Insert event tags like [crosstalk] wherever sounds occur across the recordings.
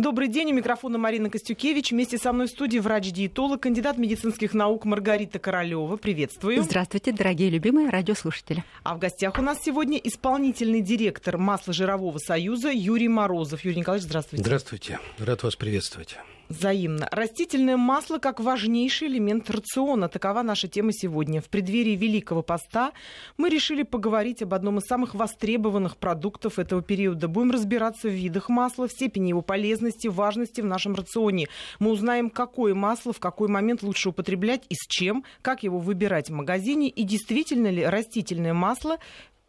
Добрый день, у микрофона Марина Костюкевич. Вместе со мной в студии врач-диетолог, кандидат медицинских наук Маргарита Королева. Приветствую. Здравствуйте, дорогие любимые радиослушатели. А в гостях у нас сегодня исполнительный директор Масло-жирового союза Юрий Морозов. Юрий Николаевич, здравствуйте. Здравствуйте, рад вас приветствовать. Взаимно. Растительное масло как важнейший элемент рациона. Такова наша тема сегодня. В преддверии Великого Поста мы решили поговорить об одном из самых востребованных продуктов этого периода. Будем разбираться в видах масла, в степени его полезности, важности в нашем рационе. Мы узнаем, какое масло в какой момент лучше употреблять и с чем, как его выбирать в магазине и действительно ли растительное масло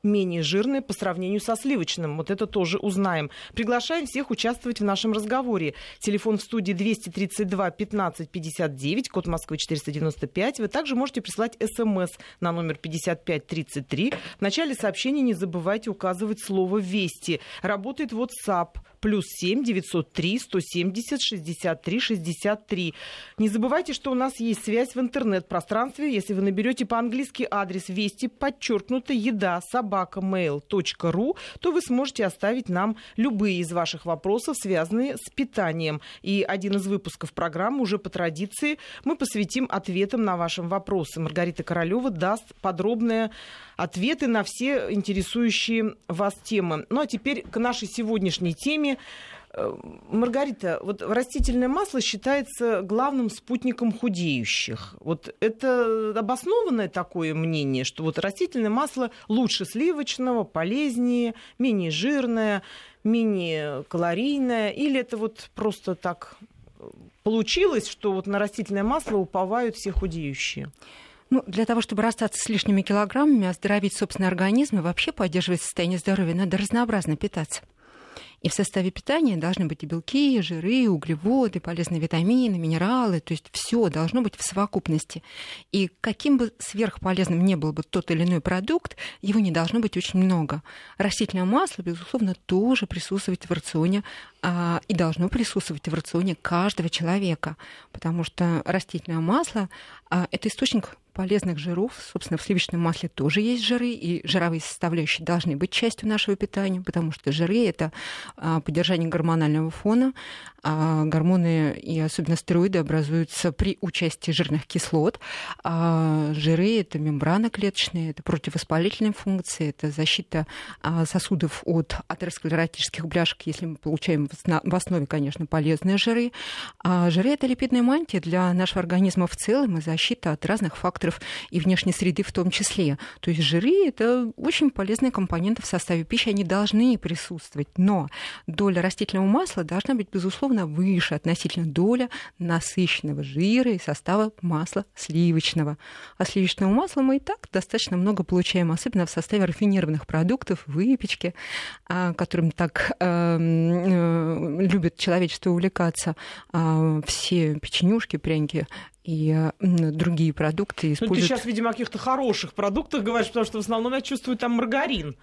менее жирное по сравнению со сливочным. Вот это тоже узнаем. Приглашаем всех участвовать в нашем разговоре. Телефон в студии 232 15 59, код Москвы 495. Вы также можете прислать смс на номер 5533. В начале сообщения не забывайте указывать слово «Вести». Работает WhatsApp плюс 7 903 170 63 63. Не забывайте, что у нас есть связь в интернет-пространстве. Если вы наберете по-английски адрес вести, подчеркнуто, еда, собака, mail.ru, то вы сможете оставить нам любые из ваших вопросов, связанные с питанием. И один из выпусков программы уже по традиции мы посвятим ответам на ваши вопросы. Маргарита Королева даст подробное ответы на все интересующие вас темы. Ну а теперь к нашей сегодняшней теме. Э, Маргарита, вот растительное масло считается главным спутником худеющих. Вот это обоснованное такое мнение, что вот растительное масло лучше сливочного, полезнее, менее жирное, менее калорийное, или это вот просто так получилось, что вот на растительное масло уповают все худеющие? Ну, для того, чтобы расстаться с лишними килограммами, оздоровить собственный организм и вообще поддерживать состояние здоровья, надо разнообразно питаться. И в составе питания должны быть и белки, и жиры, и углеводы, полезные витамины, минералы. То есть все должно быть в совокупности. И каким бы сверхполезным ни был бы тот или иной продукт, его не должно быть очень много. Растительное масло, безусловно, тоже присутствует в рационе а, и должно присутствовать в рационе каждого человека, потому что растительное масло а, это источник полезных жиров. Собственно, в сливочном масле тоже есть жиры, и жировые составляющие должны быть частью нашего питания, потому что жиры — это а, поддержание гормонального фона. А гормоны и особенно стероиды образуются при участии жирных кислот. А жиры — это мембрана клеточная, это противовоспалительные функции, это защита а, сосудов от атеросклеротических бляшек, если мы получаем в основе, конечно, полезные жиры. А жиры — это липидная мантия для нашего организма в целом и защита от разных факторов и внешней среды в том числе. То есть жиры — это очень полезные компоненты в составе пищи, они должны присутствовать. Но доля растительного масла должна быть, безусловно, выше относительно доля насыщенного жира и состава масла сливочного. А сливочного масла мы и так достаточно много получаем, особенно в составе рафинированных продуктов, выпечки, а, которым так э, э, любит человечество увлекаться. А, все печенюшки, пряники и другие продукты используют... Ну, ты сейчас, видимо, о каких-то хороших продуктах говоришь, потому что в основном я чувствую там маргарин.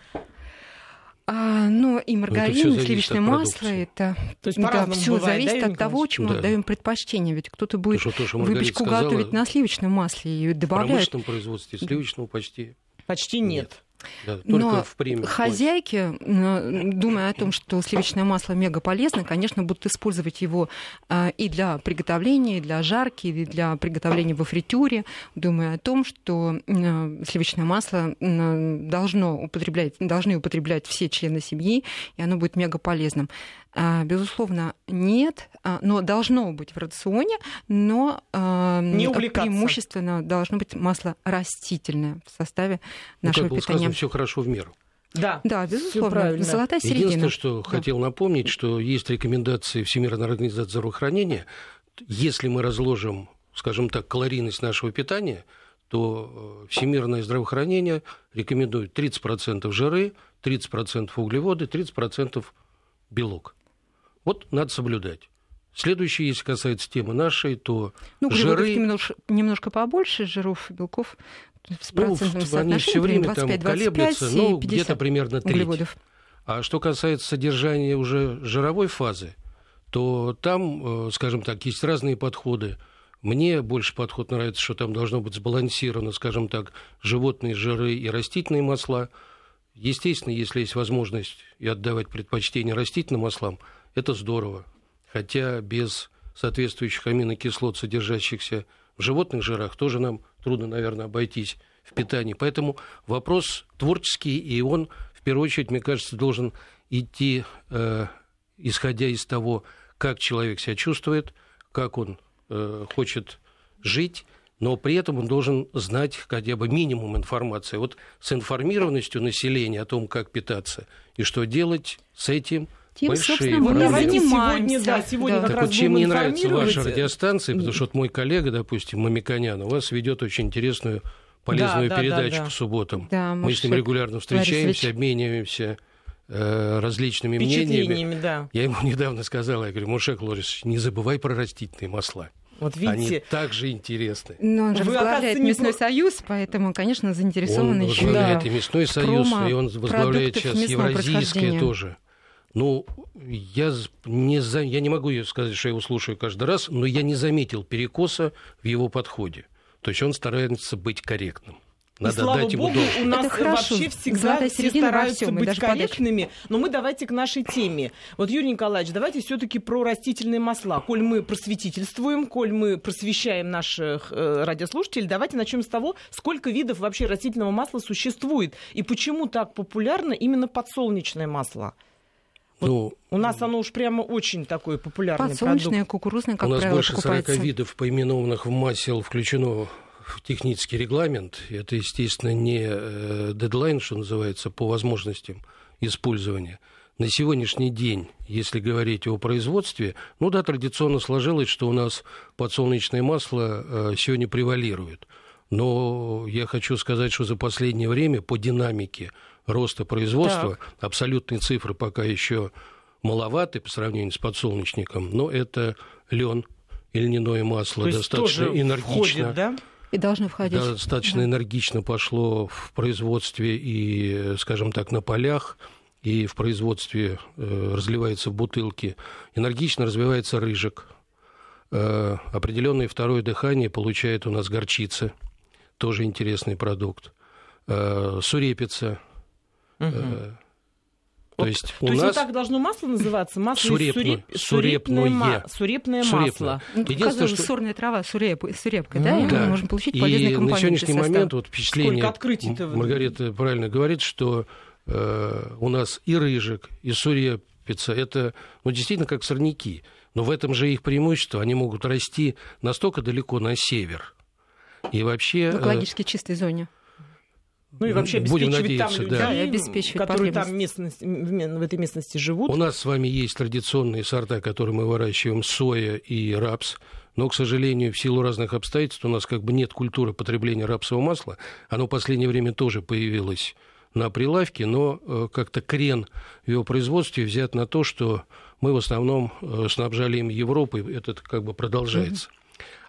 А, ну, и маргарин, и сливочное масло, это То есть да, все зависит да, от того, чему да. даем предпочтение. Ведь кто-то будет то, что, выпечку сказала, готовить на сливочном масле и добавляет... В промышленном производстве сливочного почти... Почти нет. нет. Да, Но в хозяйки, думая о том, что сливочное масло мега полезно, конечно, будут использовать его а, и для приготовления, и для жарки, и для приготовления во фритюре, думая о том, что сливочное масло должно употреблять, должны употреблять все члены семьи, и оно будет мега полезным. А, безусловно, нет, а, но должно быть в рационе, но Не преимущественно должно быть масло растительное в составе нашего ну, как питания. все хорошо в меру. Да, да, безусловно. Золотая середина. Единственное, что да. хотел напомнить, что есть рекомендации Всемирной организации здравоохранения. Если мы разложим, скажем так, калорийность нашего питания, то э, Всемирное здравоохранение рекомендует 30% жиры, 30% углеводы, 30% белок. Вот надо соблюдать. Следующее, если касается темы нашей, то ну, жиры... немножко, немножко побольше жиров, белков с процентным ну, они все время 25, там колеблются, ну, где-то примерно треть. А что касается содержания уже жировой фазы, то там, э, скажем так, есть разные подходы. Мне больше подход нравится, что там должно быть сбалансировано, скажем так, животные жиры и растительные масла. Естественно, если есть возможность и отдавать предпочтение растительным маслам, это здорово. хотя без соответствующих аминокислот, содержащихся в животных жирах, тоже нам трудно, наверное, обойтись в питании. Поэтому вопрос творческий, и он, в первую очередь, мне кажется, должен идти, э, исходя из того, как человек себя чувствует, как он э, хочет жить, но при этом он должен знать хотя бы минимум информации. Вот с информированностью населения о том, как питаться и что делать с этим, Тем, большие мы проблемы. Сегодня, да, сегодня Да. как Так раз вот, чем мне нравится ваша радиостанция, потому что вот мой коллега, допустим, Мамиконян, у вас ведет очень интересную, полезную Да, да, передачу да, да. по субботам. Да, Мы с ним регулярно встречаемся, обмениваемся э, различными мнениями. Да. Я ему [laughs] недавно сказал, я говорю, Мушек Лорисович, не забывай про растительные масла. Вот Они видите, также интересны. Но он же Вы, возглавляет не мясной союз, поэтому, конечно, заинтересован Он еще возглавляет Да. и мясной союз, промо и он возглавляет сейчас евразийское тоже. Ну, я, не за, я не могу сказать, что я его слушаю каждый раз, но я не заметил перекоса в его подходе. То есть он старается быть корректным. и Надо слава дать ему богу, должное. у нас Это хорошо. вообще всегда все стараются всем, и быть корректными. Но мы давайте к нашей теме. Вот, Юрий Николаевич, давайте все-таки про растительные масла. Коль мы просветительствуем, коль мы просвещаем наших э, радиослушателей, давайте начнем с того, сколько видов вообще растительного масла существует и почему так популярно именно подсолнечное масло. Ну, У нас оно уж прямо очень такой популярный Подсолнечное, кукурузное, как у нас правило, больше 40 покупается. видов поименованных в масел включено в технический регламент. Это, естественно, не э, дедлайн, что называется, по возможностям использования. На сегодняшний день, если говорить о производстве, ну да, традиционно сложилось, что у нас подсолнечное масло э, сегодня превалирует. Но я хочу сказать, что за последнее время по динамике роста производства абсолютные цифры пока еще маловаты по сравнению с подсолнечником, но это лен и льняное масло То достаточно тоже энергично. входит, да? И должны входить. Достаточно Да. энергично пошло в производстве и, скажем так, на полях, и в производстве э, разливается в бутылки. Энергично развивается рыжик. Э, определенное второе дыхание получает у нас горчица, тоже интересный продукт. Э, сурепица. Э, то Вот, есть То у есть нас вот так должно масло называться? Масло Сурепно- из суреп... сурепное. ма- сурепное Сурепное. масло. Ну, Единственное, что- сорная трава, суреп, сурепка, да, и Да. мы можем получить полезные И компоненты на сегодняшний в состав. момент вот впечатление... Маргарита правильно говорит, что э, у нас и рыжик, и сурепица, это ну, действительно как сорняки. Но в этом же их преимущество. Они могут расти настолько далеко на север. И вообще... В э, экологически чистой зоне. Ну и вообще Будем обеспечивать там надеяться, людей, да. Обеспечивать которые там местность, в этой местности живут. У нас с вами есть традиционные сорта, которые мы выращиваем, соя и рапс. Но, к сожалению, в силу разных обстоятельств у нас как бы нет культуры потребления рапсового масла. Оно в последнее время тоже появилось на прилавке, но э, как-то крен в его производстве взят на то, что мы в основном э, снабжали им Европой, это как бы продолжается.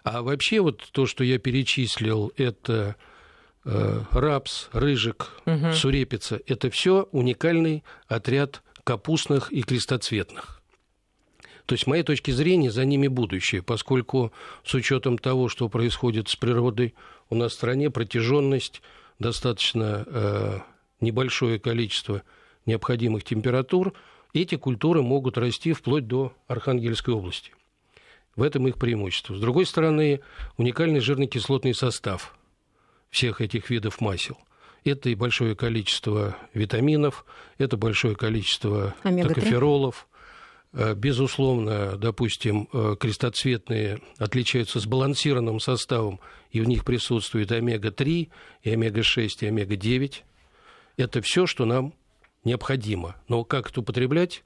А вообще вот то, что я перечислил, это рапс, рыжик, сурепица, это все уникальный отряд капустных и крестоцветных. То есть, с моей точки зрения, за ними будущее, поскольку с учетом того, что происходит с природой у нас в стране, протяженность, достаточно э, небольшое количество необходимых температур, эти культуры могут расти вплоть до Архангельской области. В этом их преимущество. С другой стороны, уникальный жирно-кислотный состав всех этих видов масел. Это и большое количество витаминов, это большое количество Омега-3. токоферолов. Э, Безусловно, допустим, э, крестоцветные отличаются сбалансированным составом, и в них присутствует омега-3, и омега-6, и омега-9. Это все, что нам необходимо. Но как это употреблять,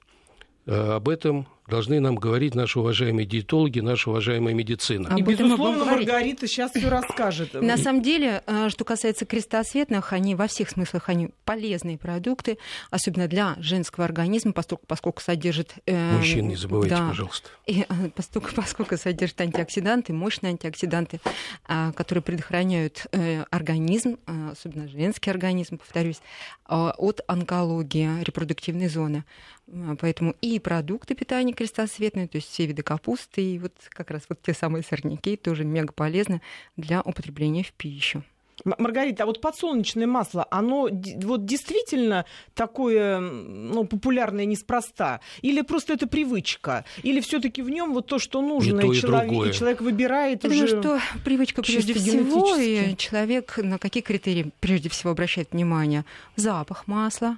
э, об этом должны нам говорить наши уважаемые диетологи, наша уважаемая медицина. Об И, мы будем безусловно. Маргарита сейчас все расскажет. На самом деле, э, что касается крестоцветных, они во всех смыслах они полезные продукты, особенно для женского организма, поскольку, поскольку содержит... э, Мужчин не забывайте, да, пожалуйста. И, э, поскольку, поскольку содержит антиоксиданты, мощные антиоксиданты, а, которые предохраняют э, организм, э, особенно женский организм, повторюсь, а, от онкологии репродуктивной зоны. А, Поэтому и продукты питания крестоцветные, то есть все виды капусты, и вот как раз вот те самые сорняки тоже мега полезны для употребления в пищу. Маргарита, а вот подсолнечное масло, оно вот действительно такое ну, популярное неспроста? Или просто это привычка? Или все-таки в нем вот то, что нужно, и, и, человек, и человек выбирает Я уже... думаю, что привычка прежде всего, и человек на какие критерии прежде всего обращает внимание? Запах масла,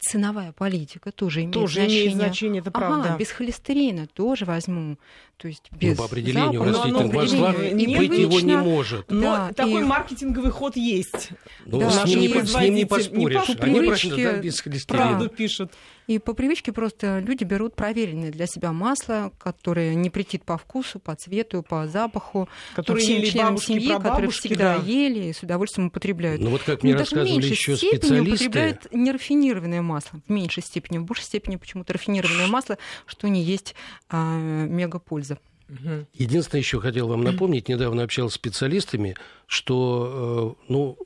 ценовая политика тоже имеет тоже значение. имеет значение, это правда. Ага, без холестерина тоже возьму. То есть без ну, по определению запаха, растительных масла быть его не может. Но да, такой и... маркетинговый ход есть. Ну, да, с, ним не, с ним не поспоришь. Не Они да, без холестерина. Правду пишут. И по привычке просто люди берут проверенное для себя масло, которое не претит по вкусу, по цвету, по запаху. Которые всем ели членам бабушки, семьи, которые всегда да. ели и с удовольствием употребляют. Ну вот как мне Но рассказывали еще специалисты... употребляют нерафинированное масло в меньшей степени. В большей степени почему-то рафинированное масло, что не есть а, мегапольза. Единственное, еще хотел вам напомнить, недавно общался с специалистами, что э, ну,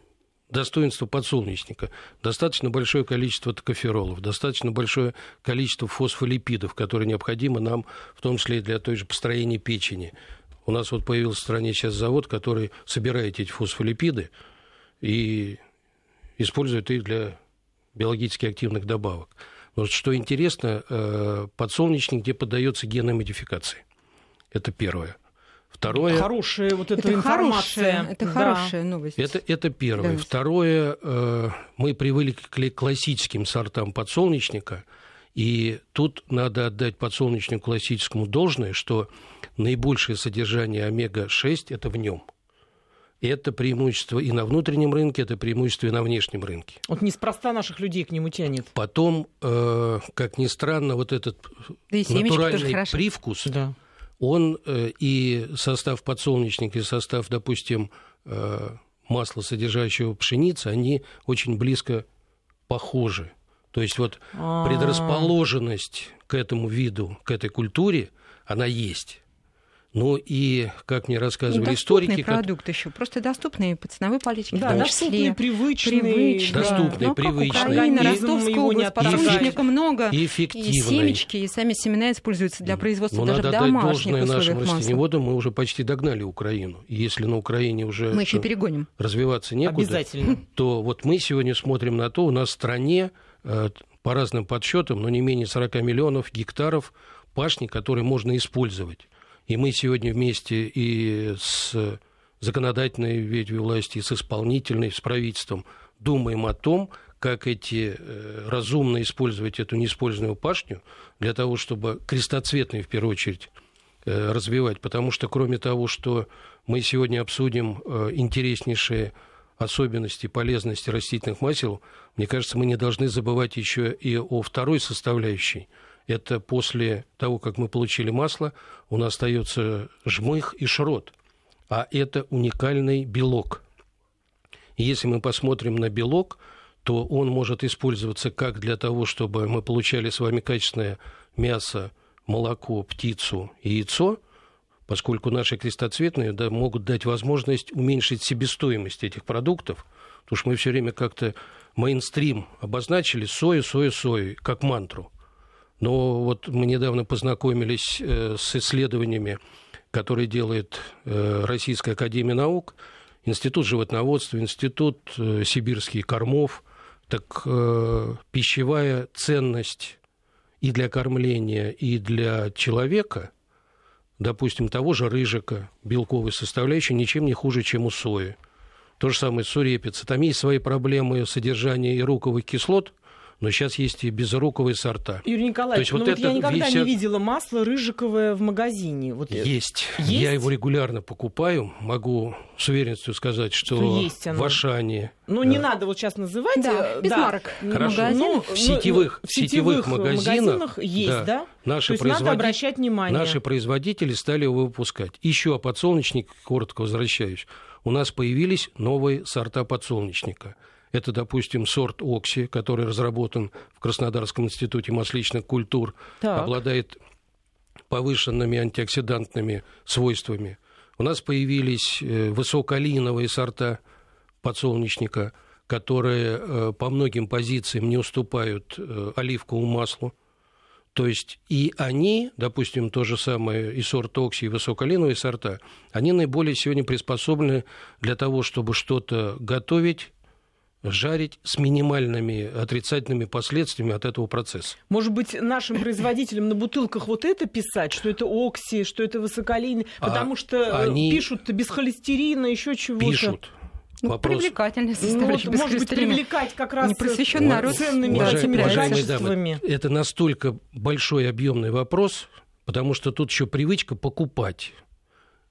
достоинство подсолнечника. Достаточно большое количество токоферолов, достаточно большое количество фосфолипидов, которые необходимы нам, в том числе и для той же построения печени. У нас вот появился в стране сейчас завод, который собирает эти фосфолипиды и использует их для биологически активных добавок. Но что интересно, э, подсолнечник, где поддается генной модификации. Это первое. Второе... Хорошая вот эта это информация. Хорошая, это да. хорошая новость. Это, это первое. Да. Второе, э, мы привыкли к классическим сортам подсолнечника, и тут надо отдать подсолнечнику классическому должное, что наибольшее содержание омега-6 это в нем. Это преимущество и на внутреннем рынке, это преимущество и на внешнем рынке. Вот неспроста наших людей к нему тянет. Потом, э, как ни странно, вот этот да натуральный привкус, да он э, и состав подсолнечника, и состав, допустим, э, масла, содержащего пшеницы, они очень близко похожи. То есть вот А-а-а. предрасположенность к этому виду, к этой культуре, она есть. Ну и, как мне рассказывали и историки... продукт как... еще, просто доступные по ценовой политике. Да, доступные, привычные. привычные доступные, да. привычные. Ну, Украина, и, Ростовская область, подсолнечника много. И эффективные. И семечки, и сами семена используются для производства Но даже надо в домашних должное условиях нашим растениеводам, мы уже почти догнали Украину. И если на Украине уже мы еще перегоним. развиваться некуда, Обязательно. то вот мы сегодня смотрим на то, у нас в стране э, по разным подсчетам, но не менее 40 миллионов гектаров пашни, которые можно использовать. И мы сегодня вместе и с законодательной ветвью власти, и с исполнительной, с правительством думаем о том, как эти э, разумно использовать эту неиспользованную пашню для того, чтобы крестоцветные, в первую очередь, э, развивать. Потому что кроме того, что мы сегодня обсудим э, интереснейшие особенности полезности растительных масел, мне кажется, мы не должны забывать еще и о второй составляющей – это после того, как мы получили масло, у нас остается жмых и шрот. А это уникальный белок. Если мы посмотрим на белок, то он может использоваться как для того, чтобы мы получали с вами качественное мясо, молоко, птицу яйцо, поскольку наши крестоцветные да, могут дать возможность уменьшить себестоимость этих продуктов, потому что мы все время как-то мейнстрим обозначили сою, сою, сою, как мантру. Но вот мы недавно познакомились э, с исследованиями, которые делает э, Российская Академия Наук, Институт животноводства, Институт э, сибирских кормов. Так пищевая ценность и для кормления, и для человека, допустим, того же рыжика, белковой составляющей, ничем не хуже, чем у сои. То же самое с сурепица. Там есть свои проблемы содержания ируковых кислот – но сейчас есть и безруковые сорта. Юрий Николаевич, ну вот, вот я никогда висят... не видела масло рыжиковое в магазине. Вот есть. есть. Я его регулярно покупаю. Могу с уверенностью сказать, что, что есть оно. в Ашане... Ну, не надо вот сейчас называть. Да, без да. марок. Хорошо. Магазин. Ну, в сетевых, ну, в сетевых, магазинах, магазинах есть, да? да? Наши То есть производители, надо обращать внимание. Наши производители стали его выпускать. Еще о подсолнечнике, коротко возвращаюсь. У нас появились новые сорта подсолнечника – это, допустим, сорт Окси, который разработан в Краснодарском институте масличных культур, так. обладает повышенными антиоксидантными свойствами. У нас появились э, высокоалиновые сорта подсолнечника, которые э, по многим позициям не уступают э, оливковому маслу. То есть и они, допустим, то же самое и сорт Окси, и высоколиновые сорта, они наиболее сегодня приспособлены для того, чтобы что-то готовить, жарить с минимальными отрицательными последствиями от этого процесса. Может быть, нашим производителям на бутылках вот это писать, что это окси, что это высоколейный, а потому что они пишут без холестерина, еще чего-то. Пишут. Ну, Вопрос... Привлекательная составляющая. Ну, вот, может быть, привлекать как раз Непросвещенный народ ценными этими уважаемые дамы, это настолько большой объемный вопрос, потому что тут еще привычка покупать.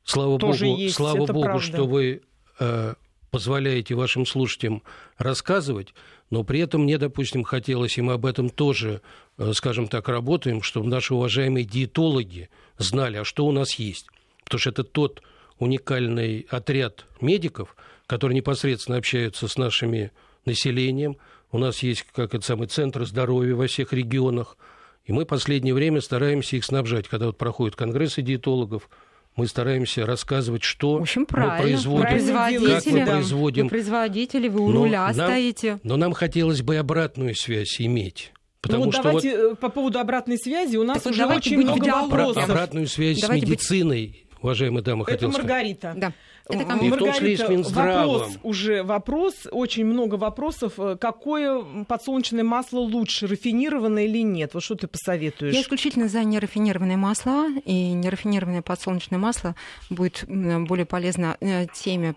Слава Тоже богу, есть, слава богу, правда. что вы э, позволяете вашим слушателям рассказывать, но при этом мне, допустим, хотелось, и мы об этом тоже, э, скажем так, работаем, чтобы наши уважаемые диетологи знали, а что у нас есть. Потому что это тот уникальный отряд медиков, которые непосредственно общаются с нашими населением. У нас есть как это самый центр здоровья во всех регионах. И мы в последнее время стараемся их снабжать. Когда вот проходят конгрессы диетологов, мы стараемся рассказывать, что в общем, мы производим, как мы производим. Вы производители, вы у но руля нам, стоите. Но нам хотелось бы обратную связь иметь. Потому ну, что давайте вот... Э, по поводу обратной связи у нас так уже очень много вопросов. Обратную связь давайте с медициной, быть... уважаемые дамы, Это хотел Маргарита. сказать. Да. Это. Маргарита, вопрос уже вопрос, очень много вопросов. Какое подсолнечное масло лучше, рафинированное или нет? Вот что ты посоветуешь? Я исключительно за нерафинированные масла, и нерафинированное подсолнечное масло будет более полезно э, теме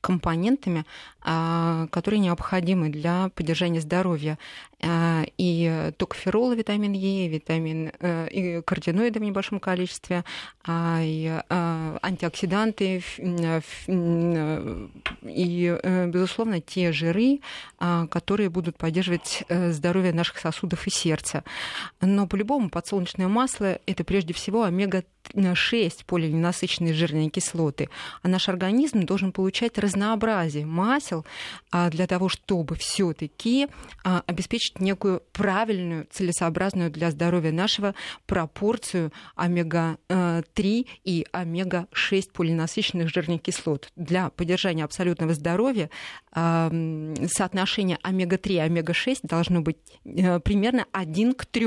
компонентами, которые необходимы для поддержания здоровья. А, и токоферол, витамин Е, витамин э, и картиноиды в небольшом количестве, а, и антиоксиданты, и, э, безусловно, те жиры, которые будут поддерживать э, здоровье наших сосудов и сердца. Но по-любому подсолнечное масло – это прежде всего омега-6 полиненасыщенные жирные кислоты. А наш организм должен получать разнообразие масел для того, чтобы все таки обеспечить некую правильную, целесообразную для здоровья нашего пропорцию омега-3 и омега-6 полиненасыщенных жирных кислот. Для поддержания абсолютного здоровья соотношение омега-3 и омега-6 должно быть э, примерно 1 к 3.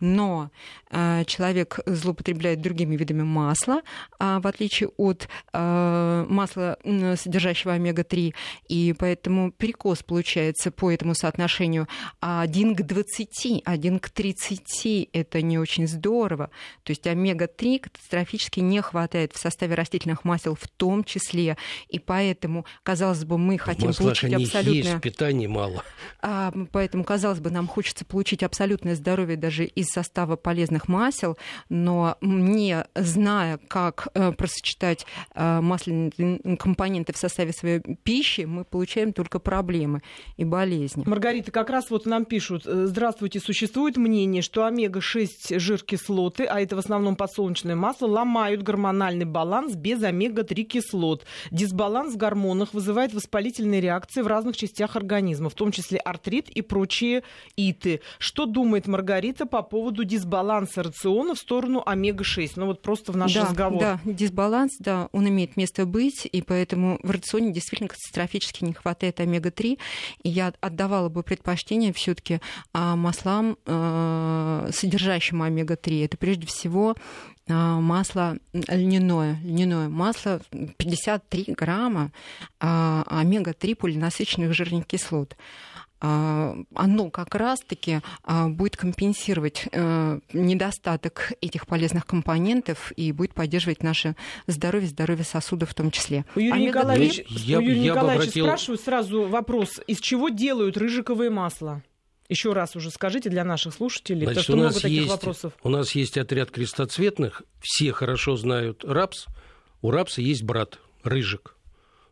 Но э, человек злоупотребляет другими видами масла, а, в отличие от э, масла, содержащего омега-3, и поэтому перекос получается по этому соотношению 1 к 20, 1 к 30. Это не очень здорово. То есть омега-3 катастрофически не хватает в составе растительных масел в том числе. И поэтому, казалось бы, мы хотим получить абсолютное... есть, питания мало. А, поэтому, казалось бы, нам хочется получить абсолютное здоровье даже из состава полезных масел, но не зная, как э, просочетать э, масляные компоненты в составе своей пищи, мы получаем только проблемы и болезни. Маргарита, как раз вот нам пишут, э, здравствуйте, существует мнение, что омега-6 жир-кислоты, а это в основном подсолнечное масло, ломают гормональный баланс без омега-3 кислот. Дисбаланс в гормонах вызывает воспалительные реакции в разных частях организма, в том числе артрит и прочие иты. Что думает Маргарита по поводу дисбаланса рациона в сторону омега-6? Ну вот просто в наш да, разговор. Да, дисбаланс, да, он имеет место быть, и поэтому в рационе действительно катастрофически не хватает омега-3. И я отдавала бы предпочтение все таки маслам, э, содержащим омега-3. Это прежде всего э, масло льняное, льняное масло 53 грамма а, омега-3 полинасыщенных жирных кислот а, оно как раз-таки а, будет компенсировать э, недостаток этих полезных компонентов и будет поддерживать наше здоровье, здоровье сосудов в том числе. У Юрия Николаевича, я, Юрия я Николаевича обратил... спрашиваю сразу вопрос, из чего делают рыжиковое масло? Еще раз уже скажите для наших слушателей, Значит, потому что много таких есть, вопросов. У нас есть отряд крестоцветных, все хорошо знают рапс. У рапса есть брат, рыжик.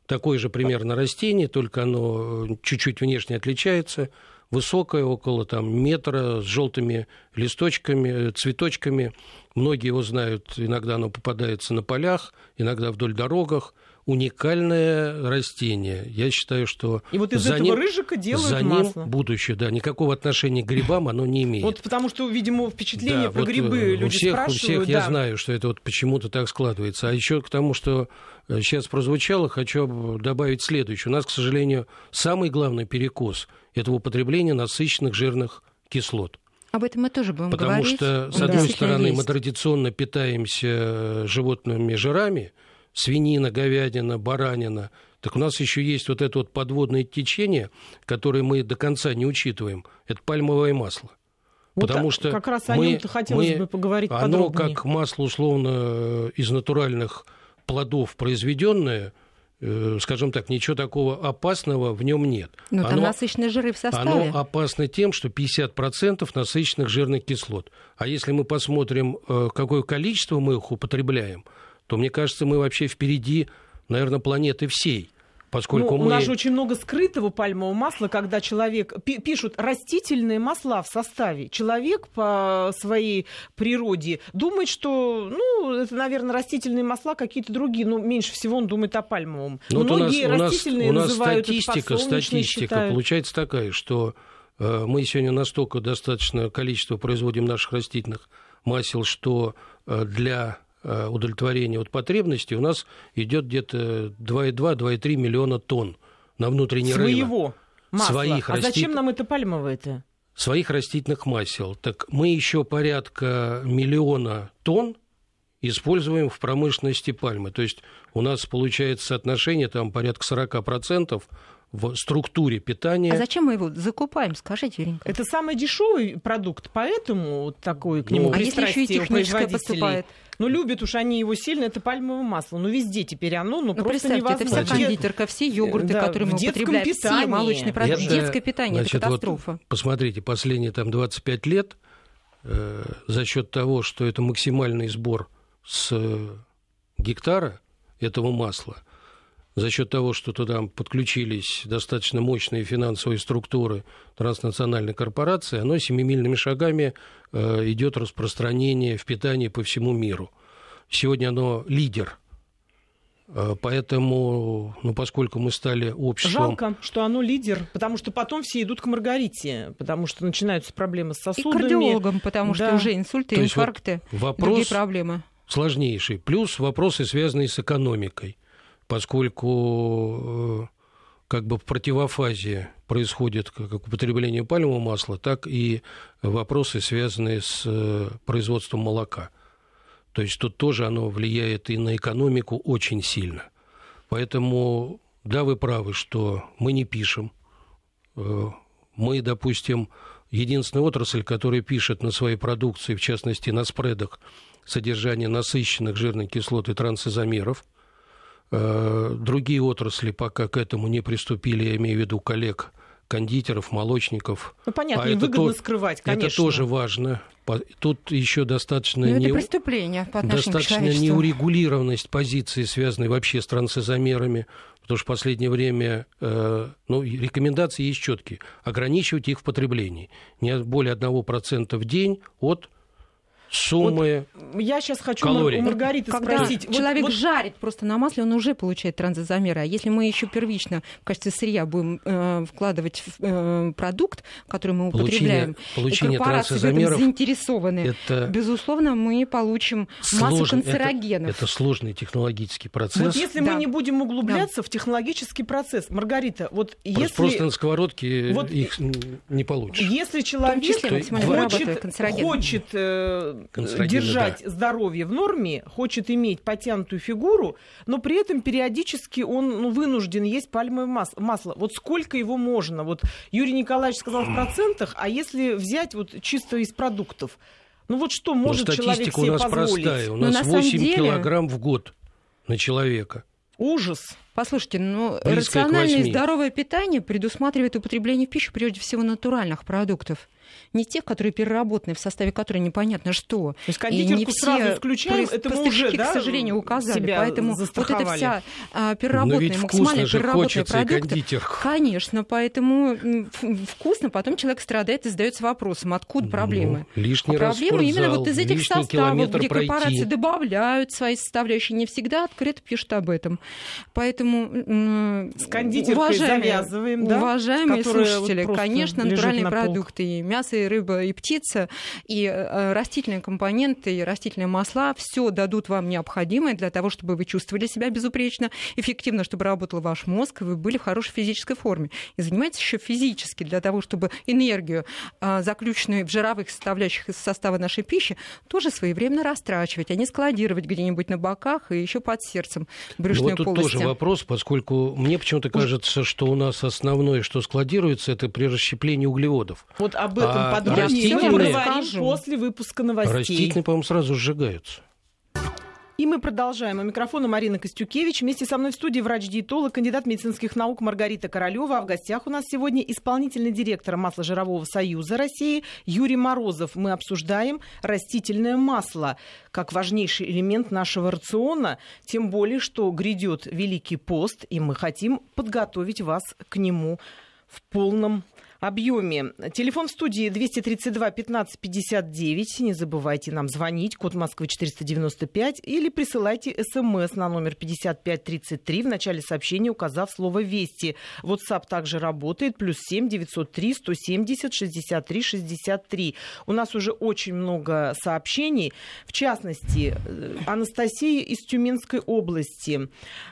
Такое же примерно растение, только оно чуть-чуть внешне отличается. Высокое, около там, метра, с желтыми листочками, цветочками. Многие его знают, иногда оно попадается на полях, иногда вдоль дорогах уникальное растение. Я считаю, что и вот из за этого ним, рыжика делают за ним масло. будущее, да, никакого отношения к грибам оно не имеет. Вот потому что, видимо, впечатление да, про вот грибы э, люди у всех, спрашивают. У всех да. я знаю, что это вот почему-то так складывается. А еще к тому, что сейчас прозвучало, хочу добавить следующее. У нас, к сожалению, самый главный перекос – это употребление насыщенных жирных кислот. Об этом мы тоже будем Потому говорить. что, с Да. одной стороны, есть. мы традиционно питаемся животными жирами, свинина, говядина, баранина. Так у нас еще есть вот это вот подводное течение, которое мы до конца не учитываем. Это пальмовое масло. Вот Потому а- что как раз о мы- нем-то хотелось мы- бы поговорить Оно подробнее. как масло условно э, из натуральных плодов произведенное, э, скажем так, ничего такого опасного в нем нет. Ну, там Оно- насыщенные жиры в составе. оно опасно тем, что 50% насыщенных жирных кислот. А если мы посмотрим, э, какое количество мы их употребляем, то, мне кажется, мы вообще впереди, наверное, планеты всей. Поскольку Ну, мы... У нас же очень много скрытого пальмового масла, когда человек... пи- Пишут растительные масла в составе. Человек по своей природе думает, что, ну, это, наверное, растительные масла какие-то другие. Ну, меньше всего он думает о пальмовом. Ну, вот у нас, Многие у нас, растительные у нас называют это статистика, статистика считают. получается такая, что э, мы сегодня настолько достаточное количество производим наших растительных масел, что э, для удовлетворения вот потребностей у нас идет где-то 2,2-2,3 миллиона тонн на внутренний рынок. Своего масла. Своих а зачем растит- нам это пальмовое-то? своих растительных масел. Так мы еще порядка миллиона тонн используем в промышленности пальмы. То есть у нас получается соотношение там порядка 40% в структуре питания. А зачем мы его закупаем, скажите, Юренька? Это самый дешевый продукт, поэтому такой к Ну, нему а если еще и техническое поступает? Ну, любят уж они его сильно, это пальмовое масло. Ну, везде теперь оно, ну, Ну, просто представьте, это невозможно. вся кондитерка, все йогурты, Да, которые мы в детском употребляем, питании. все молочные продукты. Это, Детское питание значит, это вот катастрофа. посмотрите, последние там 25 лет э, за счет того, что это максимальный сбор с э, гектара этого масла, за счет того, что туда подключились достаточно мощные финансовые структуры транснациональной корпорации, оно семимильными шагами э, идет распространение в питании по всему миру. Сегодня оно лидер. Э, Поэтому, ну, поскольку мы стали обществом... Жалко, что оно лидер, потому что потом все идут к Маргарите, потому что начинаются проблемы с И сосудами. кардиологам, потому что Да. уже инсульты, То есть вот инфаркты, вопрос другие проблемы. сложнейший. Плюс вопросы, связанные с экономикой, поскольку э, как бы в противофазе происходит как употребление пальмового масла, так и вопросы, связанные с э, производством молока. То есть тут тоже оно влияет и на экономику очень сильно. Поэтому, да, вы правы, что мы не пишем. Э, Мы, допустим, единственная отрасль, которая пишет на своей продукции, в частности на спредах, содержание насыщенных жирных кислот и трансизомеров. Э, Другие отрасли пока к этому не приступили, я имею в виду коллег, кондитеров, молочников. Ну, понятно, А им это выгодно то- скрывать, конечно. Это тоже важно. Тут еще достаточно Ну, не... это преступление по достаточно неурегулированность позиции, связанной вообще с трансизомерами, потому что в последнее время э, ну, рекомендации есть четкие. Ограничивать их в потреблении. Не более 1% в день от суммы... Я сейчас хочу Калорий. у Маргариты Когда спросить. Вот- человек вот жарит просто на масле, он уже получает транзизомеры. А если мы еще первично в качестве сырья будем э, вкладывать в э, продукт, который мы употребляем, Получение, получение и корпорации в этом трансизомеров заинтересованы, это безусловно, мы получим массу сложный, это, канцерогенов. это сложный технологический процесс. Вот если Да. мы не будем углубляться в технологический процесс, Маргарита, вот Просто- если, Просто на сковородке Вот их не получишь. если человек числе хочет, хочет э, Держать здоровье в норме, хочет иметь потянутую фигуру, но при этом периодически он ну, вынужден есть пальмовое мас- масло. Вот сколько его можно? Вот Юрий Николаевич сказал в процентах, а если взять вот чисто из продуктов? Ну вот что Но может человек статистика у себе нас позволить? простая. У Но нас на самом 8 деле- килограмм в год на человека. Ужас. Послушайте, ну, Близко рациональное и здоровое питание предусматривает употребление в пищу прежде всего натуральных продуктов. Не тех, которые переработаны, в составе которых непонятно что. То есть И не сразу все исключаем, это мы уже, поставщики, да, к сожалению, указали. себя Поэтому вот эта вся а, переработанная, максимально переработанная кондитерку. Конечно, поэтому вкусно, потом человек страдает и задается вопросом, откуда проблемы. Ну, лишний а раз проблемы именно спортзал, вот из этих составов, где пройти. корпорации добавляют свои составляющие, не всегда открыто пишут об этом. Поэтому С кондитеркой уважаемые, завязываем, да? уважаемые вот слушатели, просто конечно, натуральные продукты, и мясо, и рыба, и птица, и э, растительные компоненты, и растительные масла, все дадут вам необходимое для того, чтобы вы чувствовали себя безупречно, эффективно, чтобы работал ваш мозг, и вы были в хорошей физической форме. И занимайтесь еще физически для того, чтобы энергию, э, заключенную в жировых составляющих из состава нашей пищи, тоже своевременно растрачивать, а не складировать где-нибудь на боках и еще под сердцем брюшной ну, вот тут полости. тоже вопрос, поскольку мне почему-то кажется, что у нас основное, что складируется, это при расщеплении углеводов. Вот об этом А подробнее мы растительные- поговорим после выпуска новостей. Растительные, по-моему, сразу сжигаются. И мы продолжаем. У микрофона Марина Костюкевич. Вместе со мной в студии врач-диетолог, кандидат медицинских наук Маргарита Королева. А в гостях у нас сегодня исполнительный директор Масложирового союза России Юрий Морозов. Мы обсуждаем растительное масло как важнейший элемент нашего рациона. Тем более, что грядет Великий пост, и мы хотим подготовить вас к нему в полном объеме. Телефон в студии 232 15 59. Не забывайте нам звонить. Код Москвы 495. Или присылайте смс на номер 5533 в начале сообщения, указав слово «Вести». WhatsApp также работает. Плюс 7 903 170 63 63. У нас уже очень много сообщений. В частности, э, Анастасия из Тюменской области.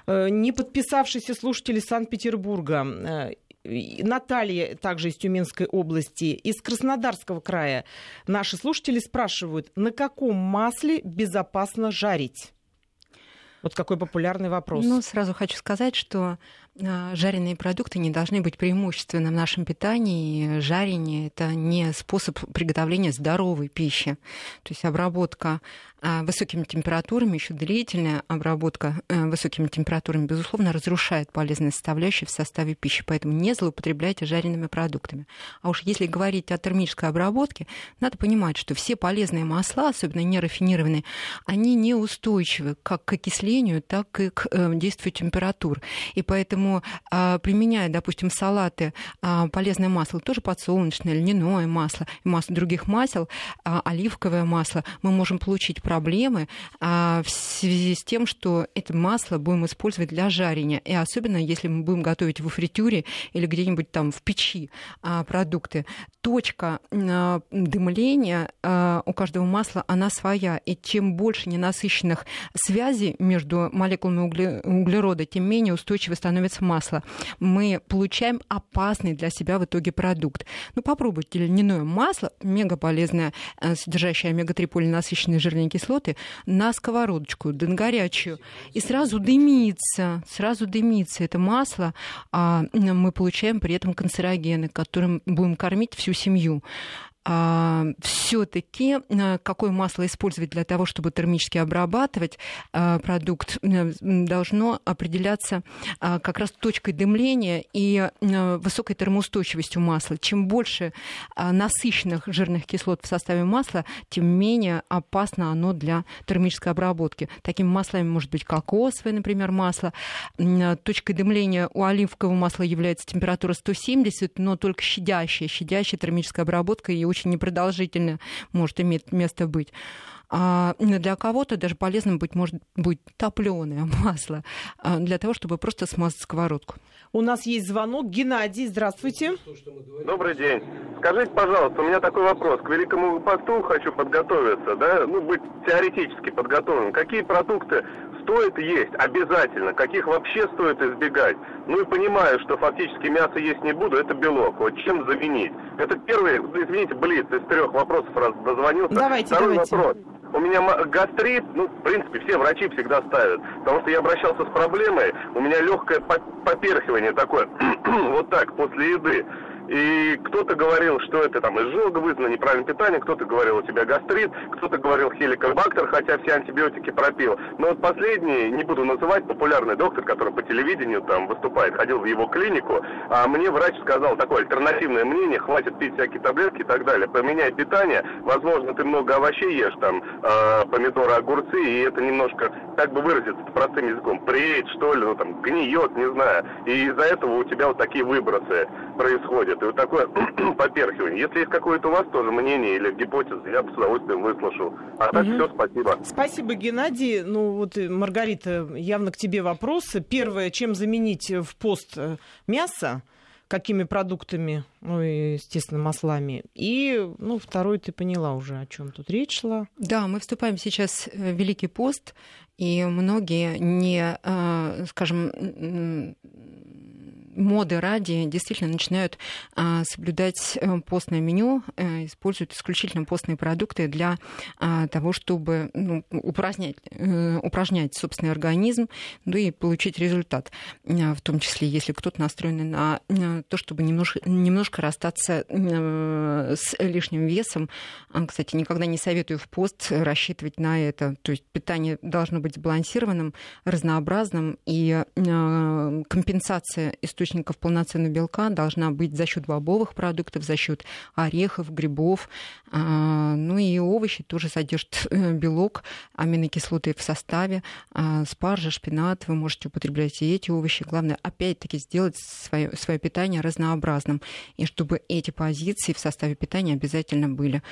Э, Не подписавшийся слушатель Санкт-Петербурга. Наталья также из Тюменской области, из Краснодарского края. Наши слушатели спрашивают, на каком масле безопасно жарить? Вот какой популярный вопрос. Ну, сразу хочу сказать, что жареные продукты не должны быть преимущественно в нашем питании. Жарение – это не способ приготовления здоровой пищи. То есть обработка а, высокими температурами, еще длительная обработка а, высокими температурами, безусловно, разрушает полезные составляющие в составе пищи. Поэтому не злоупотребляйте жареными продуктами. А уж если говорить о термической обработке, надо понимать, что все полезные масла, особенно нерафинированные, они неустойчивы как к окислению, так и к э, действию температур. И поэтому, а, применяя, допустим, салаты, а, полезное масло, тоже подсолнечное, льняное масло, масло других масел, а, оливковое масло, мы можем получить проблемы в связи с тем, что это масло будем использовать для жарения. И особенно, если мы будем готовить во фритюре или где-нибудь там в печи продукты. Точка а, дымления а, у каждого масла, она своя. И чем больше ненасыщенных связей между молекулами угле- углерода, тем менее устойчиво становится масло. Мы получаем опасный для себя в итоге продукт. Ну, попробуйте льняное масло, мега полезное, э, содержащее омега-3 полиненасыщенные жирные кислоты, на сковородочку, да на горячую. И сразу дымится, сразу дымится это масло, а мы получаем при этом канцерогены, которым будем кормить всю семью а, все-таки какое масло использовать для того, чтобы термически обрабатывать а, продукт, должно определяться а, как раз точкой дымления и а, высокой термоустойчивостью масла. Чем больше а, насыщенных жирных кислот в составе масла, тем менее опасно оно для термической обработки. Такими маслами может быть кокосовое, например, масло. Точкой дымления у оливкового масла является температура 170, но только щадящая, щадящая термическая обработка и очень непродолжительная может иметь место быть. А для кого-то даже полезным быть может быть топленое [laughs] масло а, для того, чтобы просто смазать сковородку. У нас есть звонок. Геннадий, здравствуйте. Добрый день. Скажите, пожалуйста, у меня такой вопрос. К Великому посту хочу подготовиться, да, ну, быть теоретически подготовленным. Какие продукты стоит есть обязательно, каких вообще стоит избегать? Ну и понимаю, что фактически мясо есть не буду, это белок. Вот чем заменить? Это первый, извините, блиц из трех вопросов раз дозвонился. Давайте, Второй давайте. вопрос. У меня гастрит, ну, в принципе, все врачи всегда ставят. Потому что я обращался с проблемой, у меня легкое по- поперхивание такое, [clears throat] вот так, после еды. И кто-то говорил, что это там изжога вызвано, неправильное питание, кто-то говорил, у тебя гастрит, кто-то говорил хеликобактер, хотя все антибиотики пропил. Но вот последний, не буду называть, популярный доктор, который по телевидению там выступает, ходил в его клинику, а мне врач сказал такое альтернативное мнение, хватит пить всякие таблетки и так далее, поменяй питание, возможно, ты много овощей ешь, там, э, помидоры, огурцы, и это немножко, как бы выразиться простым языком, преет, что ли, ну там, гниет, не знаю, и из-за этого у тебя вот такие выбросы происходят, и вот такое [clears throat] поперхивание. Если есть какое-то у вас тоже мнение или гипотеза, я бы с удовольствием выслушал. А так Мгм. все, спасибо. Спасибо, Геннадий. Ну вот, э, Маргарита, явно к тебе вопрос. Первое, чем заменить в пост э, мясо? какими продуктами, ну и, естественно, маслами. И, ну, второй ты поняла уже, о чем тут речь шла. Да, мы вступаем сейчас в Великий пост, и многие не, э, скажем, моды ради действительно начинают а, соблюдать э, постное меню, а, используют исключительно постные продукты для а, того, чтобы ну, упразднять, а, упражнять собственный организм, ну и получить результат. В том числе, если кто-то настроен на то, чтобы немножко, немножко расстаться с лишним весом. А, кстати, никогда не советую в пост рассчитывать на это. То есть питание должно быть сбалансированным, разнообразным, и компенсация источников источников полноценного белка должна быть за счет бобовых продуктов, за счет орехов, грибов. А, ну и овощи тоже содержат э, белок, аминокислоты в составе. А, спаржа, шпинат, вы можете употреблять и эти овощи. Главное, опять-таки, сделать свое, свое питание разнообразным. И чтобы эти позиции в составе питания обязательно были.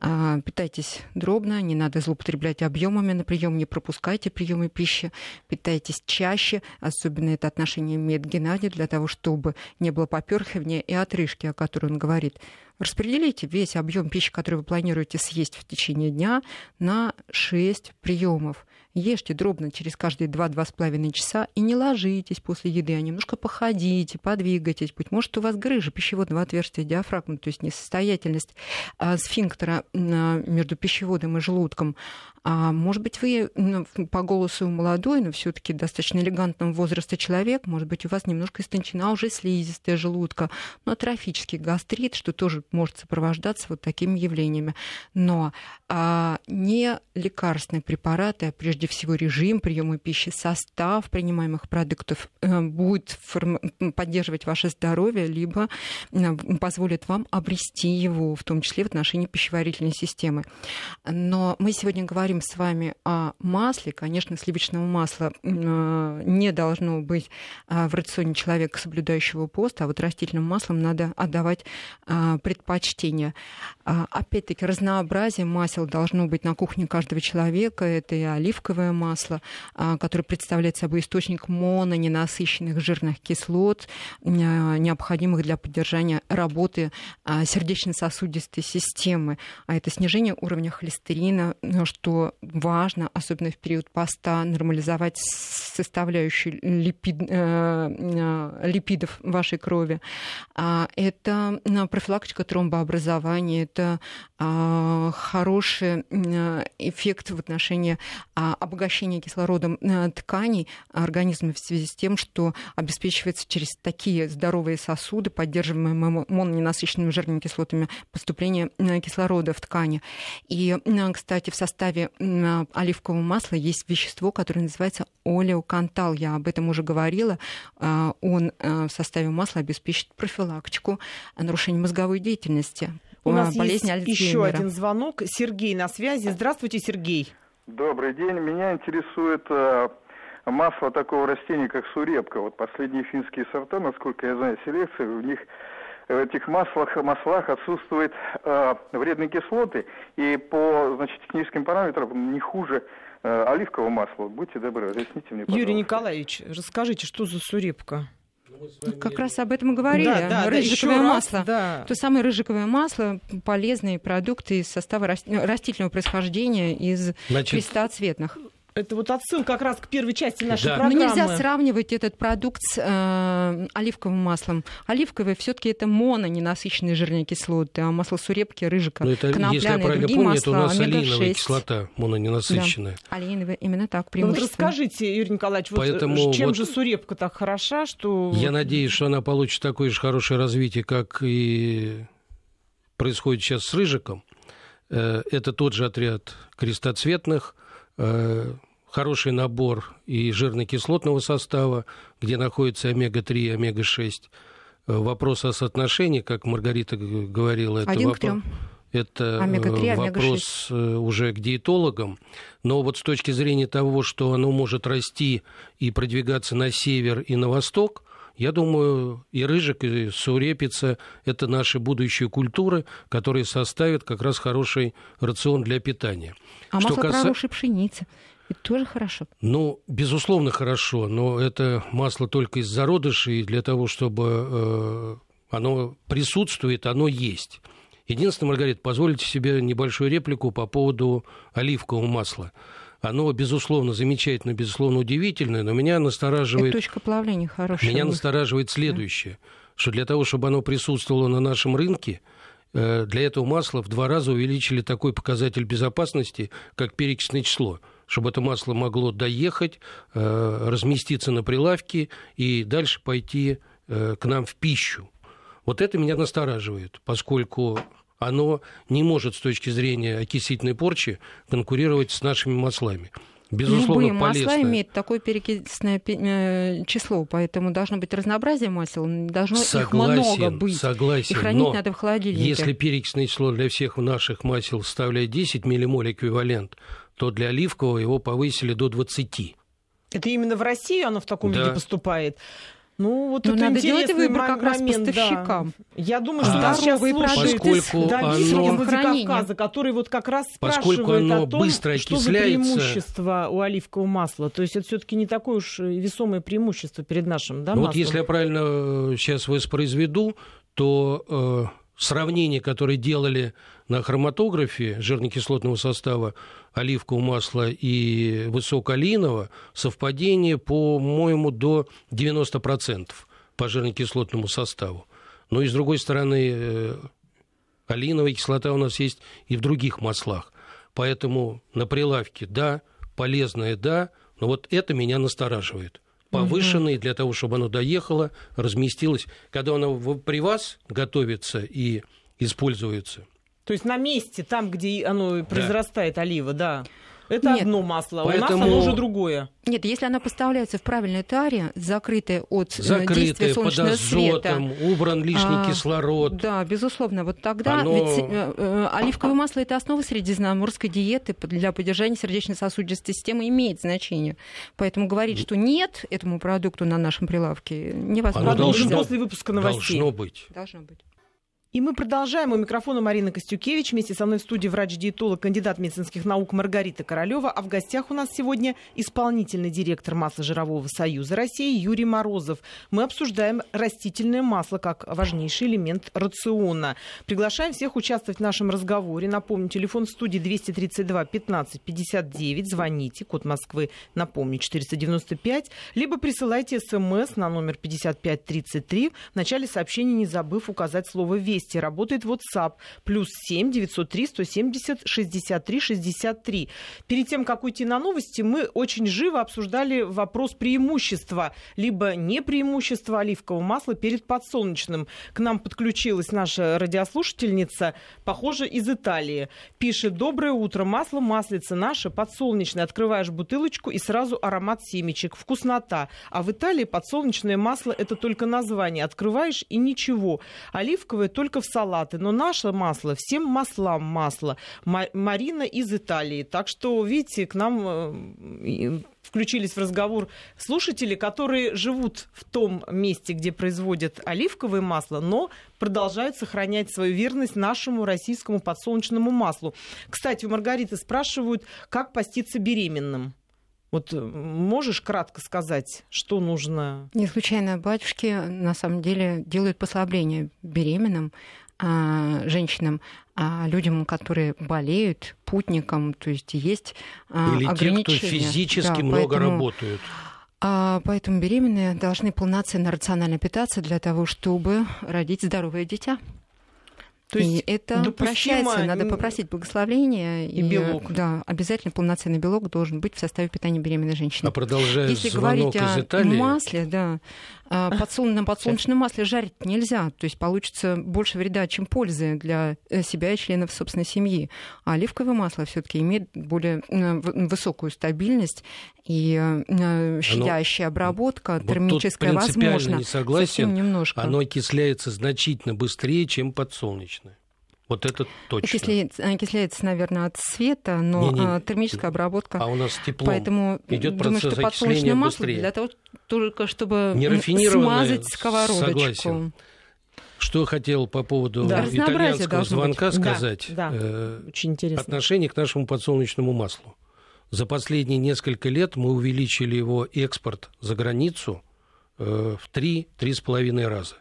А, питайтесь дробно, не надо злоупотреблять объемами на прием, не пропускайте приемы пищи, питайтесь чаще, особенно это отношение имеет Геннадий, для того, того, чтобы не было поперхивания и отрыжки, о которой он говорит. Распределите весь объем пищи, который вы планируете съесть в течение дня, на 6 приемов. Ешьте дробно через каждые 2-2,5 часа и не ложитесь после еды, а немножко походите, подвигайтесь. Быть может, у вас грыжа пищеводного отверстия диафрагмы, то есть несостоятельность а, сфинктера между пищеводом и желудком. А может быть, вы ну, по голосу молодой, но все таки достаточно элегантного возраста человек, может быть, у вас немножко истончена уже слизистая желудка, но атрофический гастрит, что тоже может сопровождаться вот такими явлениями. Но а, не лекарственные препараты, а прежде всего режим приема пищи, состав принимаемых продуктов э, будет поддерживать ваше здоровье, либо э, позволит вам обрести его, в том числе в отношении пищеварительной системы. Но мы сегодня говорим с вами о масле. Конечно, сливочного масла не должно быть в рационе человека, соблюдающего пост, а вот растительным маслом надо отдавать предпочтение. А, опять-таки, разнообразие масел должно быть на кухне каждого человека. Это и оливковое масло, а, которое представляет собой источник мононенасыщенных жирных кислот, а, необходимых для поддержания работы а, сердечно-сосудистой системы. А это снижение уровня холестерина, что важно, особенно в период поста, нормализовать составляющую липид, э, липидов вашей крови. Это профилактика тромбообразования, это хороший эффект в отношении обогащение кислородом э, тканей организма в связи с тем, что обеспечивается через такие здоровые сосуды, поддерживаемые мононенасыщенными жирными кислотами, поступление э, кислорода в ткани. И, э, кстати, в составе оливкового масла есть вещество, которое называется олеокантал. Я об этом уже говорила. Он в составе масла обеспечит профилактику нарушения мозговой деятельности. У нас есть еще один звонок. Сергей на связи. Здравствуйте, Сергей. Добрый день. Меня интересует масло такого растения, как сурепка. Вот последние финские сорта, насколько я знаю, селекции, в них в этих маслах, маслах отсутствуют э, вредные кислоты, и по значит, техническим параметрам не хуже э, оливкового масла. Будьте добры, разъясните мне, пожалуйста. Юрий Николаевич, расскажите, что за сурепка? Как раз об этом и говорили. Да, да, рыжиковое да, масло. Раз, да. То самое рыжиковое масло, полезные продукты из состава растительного происхождения, из Значит, крестоцветных. Это вот отсыл как раз к первой части нашей да. программы. Но нельзя сравнивать этот продукт с э, оливковым маслом. Оливковое все таки это мононенасыщенные жирные кислоты, а масло сурепки, рыжика, Но это, если я правильно помню, масла, это у нас олеиновая кислота мононенасыщенная. Да. Олеиновая, именно так, ну, вот расскажите, Юрий Николаевич, вот Поэтому чем вот же сурепка так хороша, что... Я надеюсь, что она получит такое же хорошее развитие, как и происходит сейчас с рыжиком. Э, это тот же отряд крестоцветных, э, хороший набор и жирно-кислотного состава, где находится омега-3 и омега-6. Вопрос о соотношении, как Маргарита говорила, это Один вопрос... Это омега-3, вопрос омега-6. уже к диетологам. Но вот с точки зрения того, что оно может расти и продвигаться на север и на восток, я думаю, и рыжик, и сурепица – это наши будущие культуры, которые составят как раз хороший рацион для питания. А что масло каса... пшеницы? Это тоже хорошо? Ну, безусловно, хорошо, но это масло только из зародышей, и для того, чтобы э, оно присутствует, оно есть. Единственное, Маргарита, позвольте себе небольшую реплику по поводу оливкового масла. Оно, безусловно, замечательно, безусловно, удивительное, но меня настораживает... Это точка плавления хорошая. Меня настораживает следующее, да. что для того, чтобы оно присутствовало на нашем рынке, э, для этого масла в два раза увеличили такой показатель безопасности, как перечисное число чтобы это масло могло доехать, э, разместиться на прилавке и дальше пойти э, к нам в пищу. Вот это меня настораживает, поскольку оно не может с точки зрения окисительной порчи конкурировать с нашими маслами. Безусловно, Любые полезно. масла имеют такое перекисное э, число, поэтому должно быть разнообразие масел, должно согласен, их много быть. Согласен, и хранить надо в холодильнике. Если перекисное число для всех наших масел составляет 10 миллимоль эквивалент, то для оливкового его повысили до 20. Это именно в России оно в таком да. виде поступает. Ну, вот Но ну, надо делать выбор как раз поставщикам. Да. Я думаю, что а, сейчас слушает поскольку Давид оно... Владикавказа, который вот как раз поскольку оно о том, быстро что за преимущество у оливкового масла. То есть это все таки не такое уж весомое преимущество перед нашим да, ну, Вот если я правильно сейчас воспроизведу, то э, сравнение, которое делали на хроматографе жирно-кислотного состава оливкового масла и высокоалийного, совпадение, по-моему, до 90% по жирно-кислотному составу. Но и с другой стороны, э, алиновая кислота у нас есть и в других маслах. Поэтому на прилавке да, полезное да, но вот это меня настораживает повышенный для того, чтобы оно доехало, разместилось. Когда оно при вас готовится и используется. То есть на месте, там, где оно произрастает, да. олива, да. Это Нет. одно масло, Поэтому... у нас оно уже другое. Нет, если оно поставляется в правильной таре, закрытое от э, закрытое, действия солнечного под азотом, света, убран лишний а, кислород. Да, безусловно. Вот тогда оно... ведь э, э, оливковое масло это основа средиземноморской диеты для поддержания сердечно-сосудистой системы имеет значение. Поэтому говорить, что нет этому продукту на нашем прилавке невозможно. Оно должно, после выпуска новостей. Должно быть. Должно быть. И мы продолжаем. У микрофона Марина Костюкевич. Вместе со мной в студии врач-диетолог, кандидат медицинских наук Маргарита Королева. А в гостях у нас сегодня исполнительный директор Масло-жирового союза России Юрий Морозов. Мы обсуждаем растительное масло как важнейший элемент рациона. Приглашаем всех участвовать в нашем разговоре. Напомню, телефон в студии 232 15 59. Звоните, код Москвы, напомню, 495. Либо присылайте смс на номер 5533. В начале сообщения не забыв указать слово «Весть» месте работает WhatsApp. Плюс 7 903 170 63 63. Перед тем, как уйти на новости, мы очень живо обсуждали вопрос преимущества, либо не преимущества оливкового масла перед подсолнечным. К нам подключилась наша радиослушательница, похоже, из Италии. Пишет, доброе утро, масло маслица наше подсолнечное. Открываешь бутылочку и сразу аромат семечек, вкуснота. А в Италии подсолнечное масло это только название. Открываешь и ничего. Оливковое только только в салаты. Но наше масло, всем маслам масло. Марина из Италии. Так что, видите, к нам э, включились в разговор слушатели, которые живут в том месте, где производят оливковое масло, но продолжают сохранять свою верность нашему российскому подсолнечному маслу. Кстати, у Маргариты спрашивают, как поститься беременным. Вот э, можешь кратко сказать, что нужно? Не случайно батюшки на самом деле делают послабление беременным а, женщинам, а людям, которые болеют, путникам, то есть есть а, Или ограничения. те, кто физически да, много поэтому... работают. А, поэтому беременные должны полноценно рационально питаться для того, чтобы родить здоровое дитя. То есть и это прощается, надо попросить благословения. И, и белок. Да, обязательно полноценный белок должен быть в составе питания беременной женщины. А продолжая Если звонок говорить из Италии... о масле, да, а, подсол... на подсолнечном масле жарить нельзя. То есть получится больше вреда, чем пользы для э, себя и членов собственной семьи. А оливковое масло все таки имеет более высокую стабильность и э, щадящая обработка, вот термическая тут возможно. не согласен. немножко. Оно окисляется значительно быстрее, чем подсолнечное. Вот это точно. Окисляется, окисляется наверное, от света, но не, не, а, термическая обработка. А у нас тепло. Поэтому идет думаю, процесс что подсолнечное масло быстрее. для того, только чтобы смазать сковородочку. Согласен. Что хотел по поводу да. итальянского звонка быть. сказать. Да, да. Э, Очень интересно. Отношение к нашему подсолнечному маслу. За последние несколько лет мы увеличили его экспорт за границу э, в 3-3,5 раза.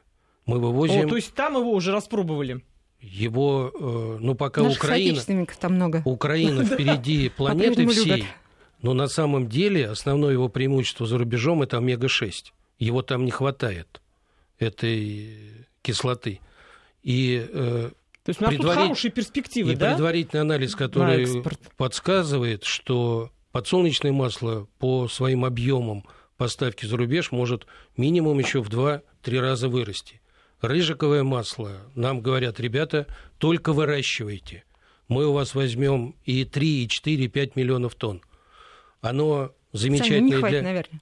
Мы вывозим... О, то есть там его уже распробовали? Его, э, ну пока Наших Украина... там много. Украина [laughs] впереди планеты всей, но на самом деле основное его преимущество за рубежом это омега-6. Его там не хватает, этой кислоты. И э, то есть у нас предварит... тут хорошие перспективы, и да? предварительный анализ, который подсказывает, что подсолнечное масло по своим объемам поставки за рубеж может минимум еще в 2-3 раза вырасти. Рыжиковое масло, нам говорят, ребята, только выращивайте. Мы у вас возьмем и 3, и 4, и 5 миллионов тонн. Оно замечательное не хватит, для... наверное.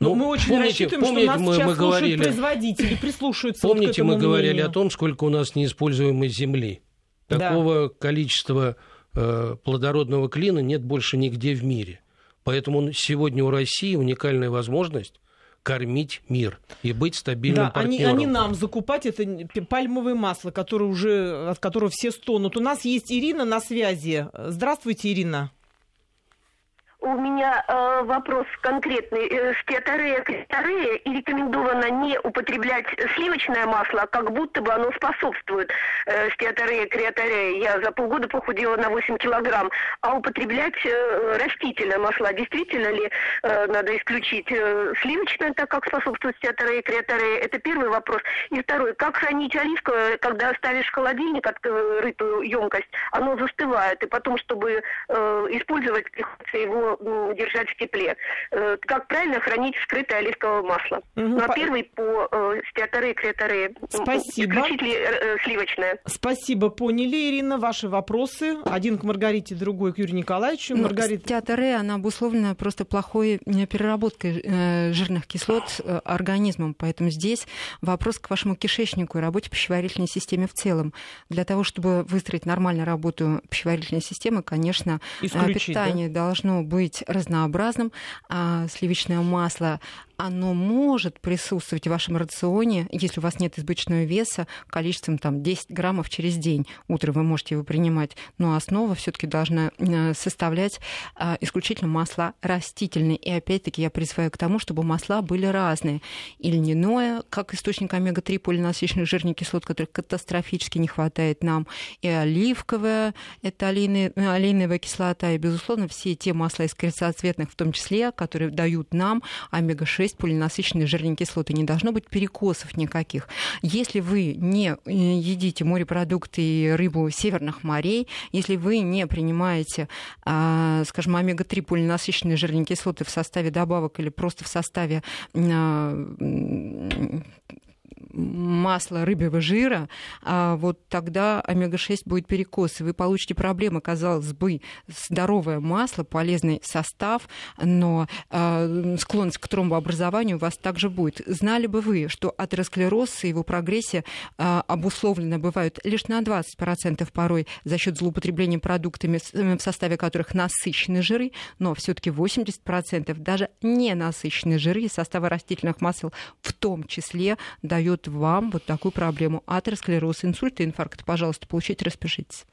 Ну, мы очень помните, рассчитываем, помните, что нас мы, сейчас мы говорили, производители, прислушиваются Помните, вот мы говорили мнению. о том, сколько у нас неиспользуемой земли. Такого да. количества э, плодородного клина нет больше нигде в мире. Поэтому сегодня у России уникальная возможность кормить мир и быть стабильным да, партнером. Они, они нам закупать это пальмовое масло, которое уже, от которого все стонут. У нас есть Ирина на связи. Здравствуйте, Ирина. У меня э, вопрос конкретный. Э, стеаторея, криторея и рекомендовано не употреблять сливочное масло, как будто бы оно способствует э, стеаторея, криаторея. Я за полгода похудела на 8 килограмм. А употреблять э, растительное масло, действительно ли э, надо исключить э, сливочное, так как способствует стеаторея, криаторея? Это первый вопрос. И второй. Как хранить оливковое, когда ставишь в холодильник открытую емкость, оно застывает. И потом, чтобы э, использовать, приходится его держать в тепле. Э, как правильно хранить скрытое оливковое масло? Угу, ну, а по... первый по э, стеаторы креаторы. Спасибо. Исключить ли э, сливочное? Спасибо, поняли, Ирина, ваши вопросы. Один к Маргарите, другой к Юрию Николаевичу. Ну, Маргарита... Стеаторе, она обусловлена просто плохой э, переработкой э, жирных кислот э, организмом. Поэтому здесь вопрос к вашему кишечнику и работе пищеварительной системы в целом. Для того, чтобы выстроить нормальную работу пищеварительной системы, конечно, Исключить, питание да? должно быть быть разнообразным. А сливочное масло оно может присутствовать в вашем рационе, если у вас нет избыточного веса, количеством там, 10 граммов через день. Утром вы можете его принимать, но основа все таки должна э, составлять а, исключительно масла растительные. И опять-таки я призываю к тому, чтобы масла были разные. И льняное, как источник омега-3 полинасыщенных жирных кислот, которых катастрофически не хватает нам, и оливковое, это э, олейная кислота, и, безусловно, все те масла из крестоцветных в том числе, которые дают нам омега-6 есть полинасыщенные жирные кислоты, не должно быть перекосов никаких. Если вы не э, едите морепродукты и рыбу северных морей, если вы не принимаете, а, скажем, омега-3 полинасыщенные жирные кислоты в составе добавок или просто в составе а, масла рыбьего жира, а вот тогда омега-6 будет перекос, и вы получите проблемы, казалось бы, здоровое масло, полезный состав, но э, склонность к тромбообразованию у вас также будет. Знали бы вы, что атеросклероз и его прогрессия э, обусловлено бывают лишь на 20% порой за счет злоупотребления продуктами, в составе которых насыщенные жиры, но все-таки 80% даже не насыщенные жиры из состава растительных масел в том числе вам вот такую проблему. Атеросклероз, инсульт и инфаркт, пожалуйста, получите, распишитесь.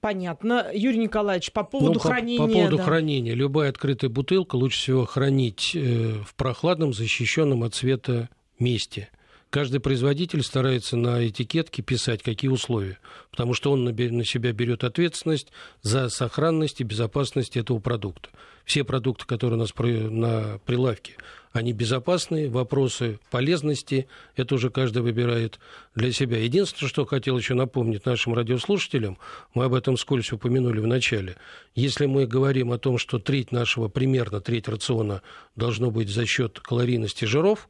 Понятно. Юрий Николаевич, по поводу ну, хранения. По, по поводу да. хранения. Любая открытая бутылка лучше всего хранить э, в прохладном, защищенном от света месте. Каждый производитель старается на этикетке писать, какие условия, потому что он на себя берет ответственность за сохранность и безопасность этого продукта. Все продукты, которые у нас на прилавке, они безопасные, вопросы полезности, это уже каждый выбирает для себя. Единственное, что хотел еще напомнить нашим радиослушателям, мы об этом скользь упомянули в начале, если мы говорим о том, что треть нашего, примерно треть рациона должно быть за счет калорийности жиров,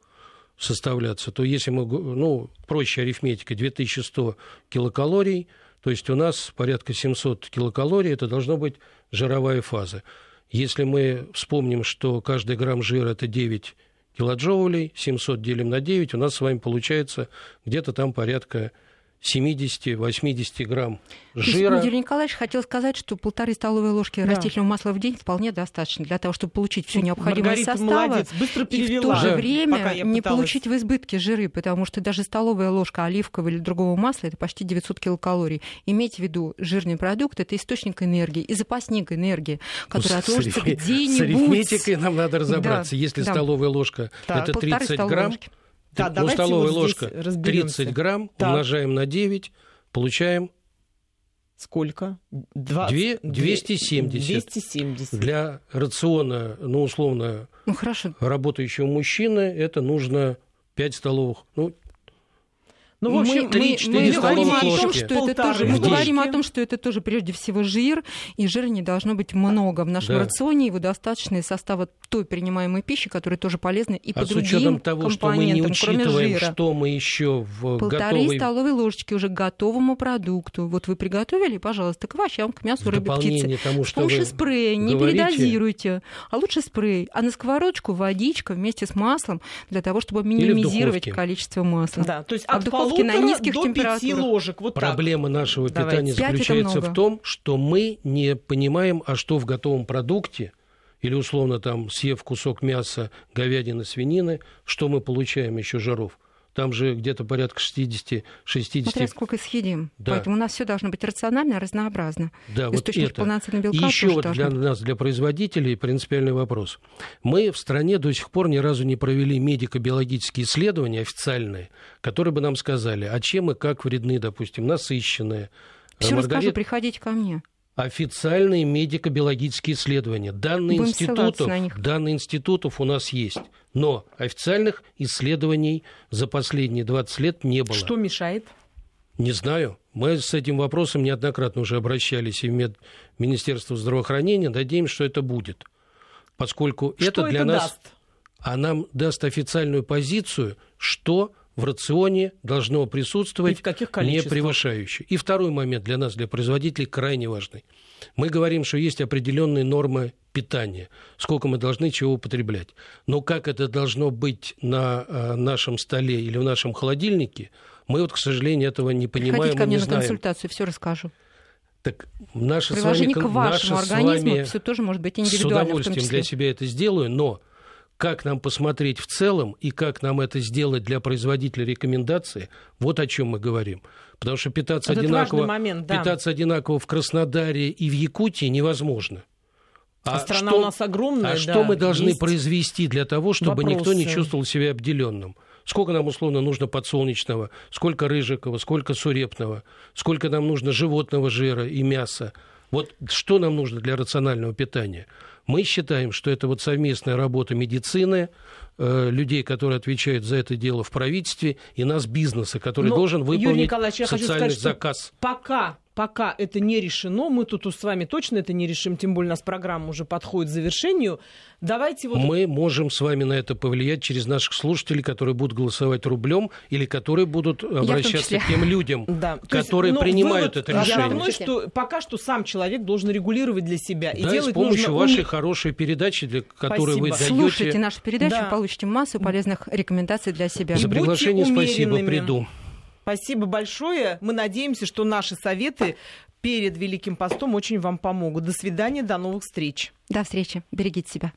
составляться, то если мы, ну, проще арифметика, 2100 килокалорий, то есть у нас порядка 700 килокалорий, это должно быть жировая фаза. Если мы вспомним, что каждый грамм жира – это 9 килоджоулей, 700 делим на 9, у нас с вами получается где-то там порядка 70-80 грамм жира. Юрий Николаевич хотел сказать, что полторы столовые ложки да. растительного масла в день вполне достаточно для того, чтобы получить все необходимое Маргарита составы. молодец, быстро перевела. И в то же да. время не получить в избытке жиры, потому что даже столовая ложка оливкового или другого масла – это почти 900 килокалорий. Имейте в виду, жирный продукт – это источник энергии и запасник энергии, который ну, отложится где-нибудь. С арифметикой нам надо разобраться. Да, Если да. столовая ложка – это 30 грамм, ложки Да, ну, столовая вот здесь ложка разберемся. 30 грамм, Так. умножаем на 9, получаем Сколько? Два- Две- две- 270. 270. для рациона, ну, условно, Ну хорошо. работающего мужчины, это нужно 5 столовых, ну, Ну, в общем, мы, три- мы- четыре мы говорим о том, что это Полторы тоже, мы говорим о том, что это тоже прежде всего жир, и жира не должно быть много в нашем Да. рационе, его достаточно из состава той принимаемой пищи, которая тоже полезна и а по с другим учетом того, что мы не учитываем, что мы еще в Полторы готовой столовые ложечки уже к готовому продукту. Вот вы приготовили, пожалуйста, к овощам, к мясу, рыбе, птице. тому, С что вы помощью спрея не говорите, передозируйте, а лучше спрей. А на сковородочку водичка вместе с маслом для того, чтобы минимизировать количество масла. Да, то есть А от в духовке на низких до пяти температурах. ложек. Вот так. Проблема нашего Давайте. питания заключается в том, что мы не понимаем, а что в готовом продукте, или условно там съев кусок мяса, говядины, свинины, что мы получаем еще жиров. Там же где-то порядка 60-60. Смотря сколько съедим. Да. Поэтому у нас все должно быть рационально, разнообразно. Да, вот Источник это. полноценного белка И еще вот для быть. нас, для производителей, принципиальный вопрос. Мы в стране до сих пор ни разу не провели медико-биологические исследования официальные, которые бы нам сказали, а чем и как вредны, допустим, насыщенные. Все расскажу, маргарин- приходите ко мне. Официальные медико-биологические исследования. Данные Будем институтов, на них. данные институтов у нас есть. Но официальных исследований за последние 20 лет не было. Что мешает? Не знаю. Мы с этим вопросом неоднократно уже обращались и в Мед- Министерство здравоохранения. Надеемся, что это будет. Поскольку Что это для это нас... даст? А нам даст официальную позицию, что в рационе должно присутствовать И в каких не превышающее. И второй момент для нас, для производителей, крайне важный. Мы говорим, что есть определенные нормы питания, сколько мы должны чего употреблять. Но как это должно быть на э, нашем столе или в нашем холодильнике, мы вот, к сожалению, этого не понимаем Приходите ко и мне не на знаем. консультацию, все расскажу. Так наше с вами, Приложение к вашему наше с организму вами все тоже может быть с индивидуально в том удовольствием числе. для себя это сделаю, но как нам посмотреть в целом и как нам это сделать для производителя рекомендации, вот о чем мы говорим. Потому что питаться, Вот одинаково, момент, да. питаться одинаково в Краснодаре и в Якутии невозможно. А страна что, у нас огромная, А да, что мы должны есть произвести для того, чтобы никто не вопросы. чувствовал себя обделенным? Сколько нам условно нужно подсолнечного, сколько рыжикова, сколько сурепного, сколько нам нужно животного жира и мяса? Вот что нам нужно для рационального питания? Мы считаем, что это вот совместная работа медицины, э, людей, которые отвечают за это дело в правительстве, и нас бизнеса, который Но, должен Юрий выполнить Николаевич, я хочу социальный сказать, что заказ. Пока, пока это не решено, мы тут с вами точно это не решим, тем более у нас программа уже подходит к завершению. Давайте вот... Мы можем с вами на это повлиять через наших слушателей, которые будут голосовать рублем или которые будут обращаться к тем людям, [laughs] Да. То есть, которые но принимают вывод это решение. Основной, что пока что сам человек должен регулировать для себя. и Да, и делать с помощью нужно вашей хорошей передачи, для которой вы даете. Слушайте нашу передачу, Да. получите массу полезных рекомендаций для себя. И За приглашение спасибо, приду. Спасибо большое. Мы надеемся, что наши советы перед Великим постом очень вам помогут. До свидания, до новых встреч. До встречи. Берегите себя.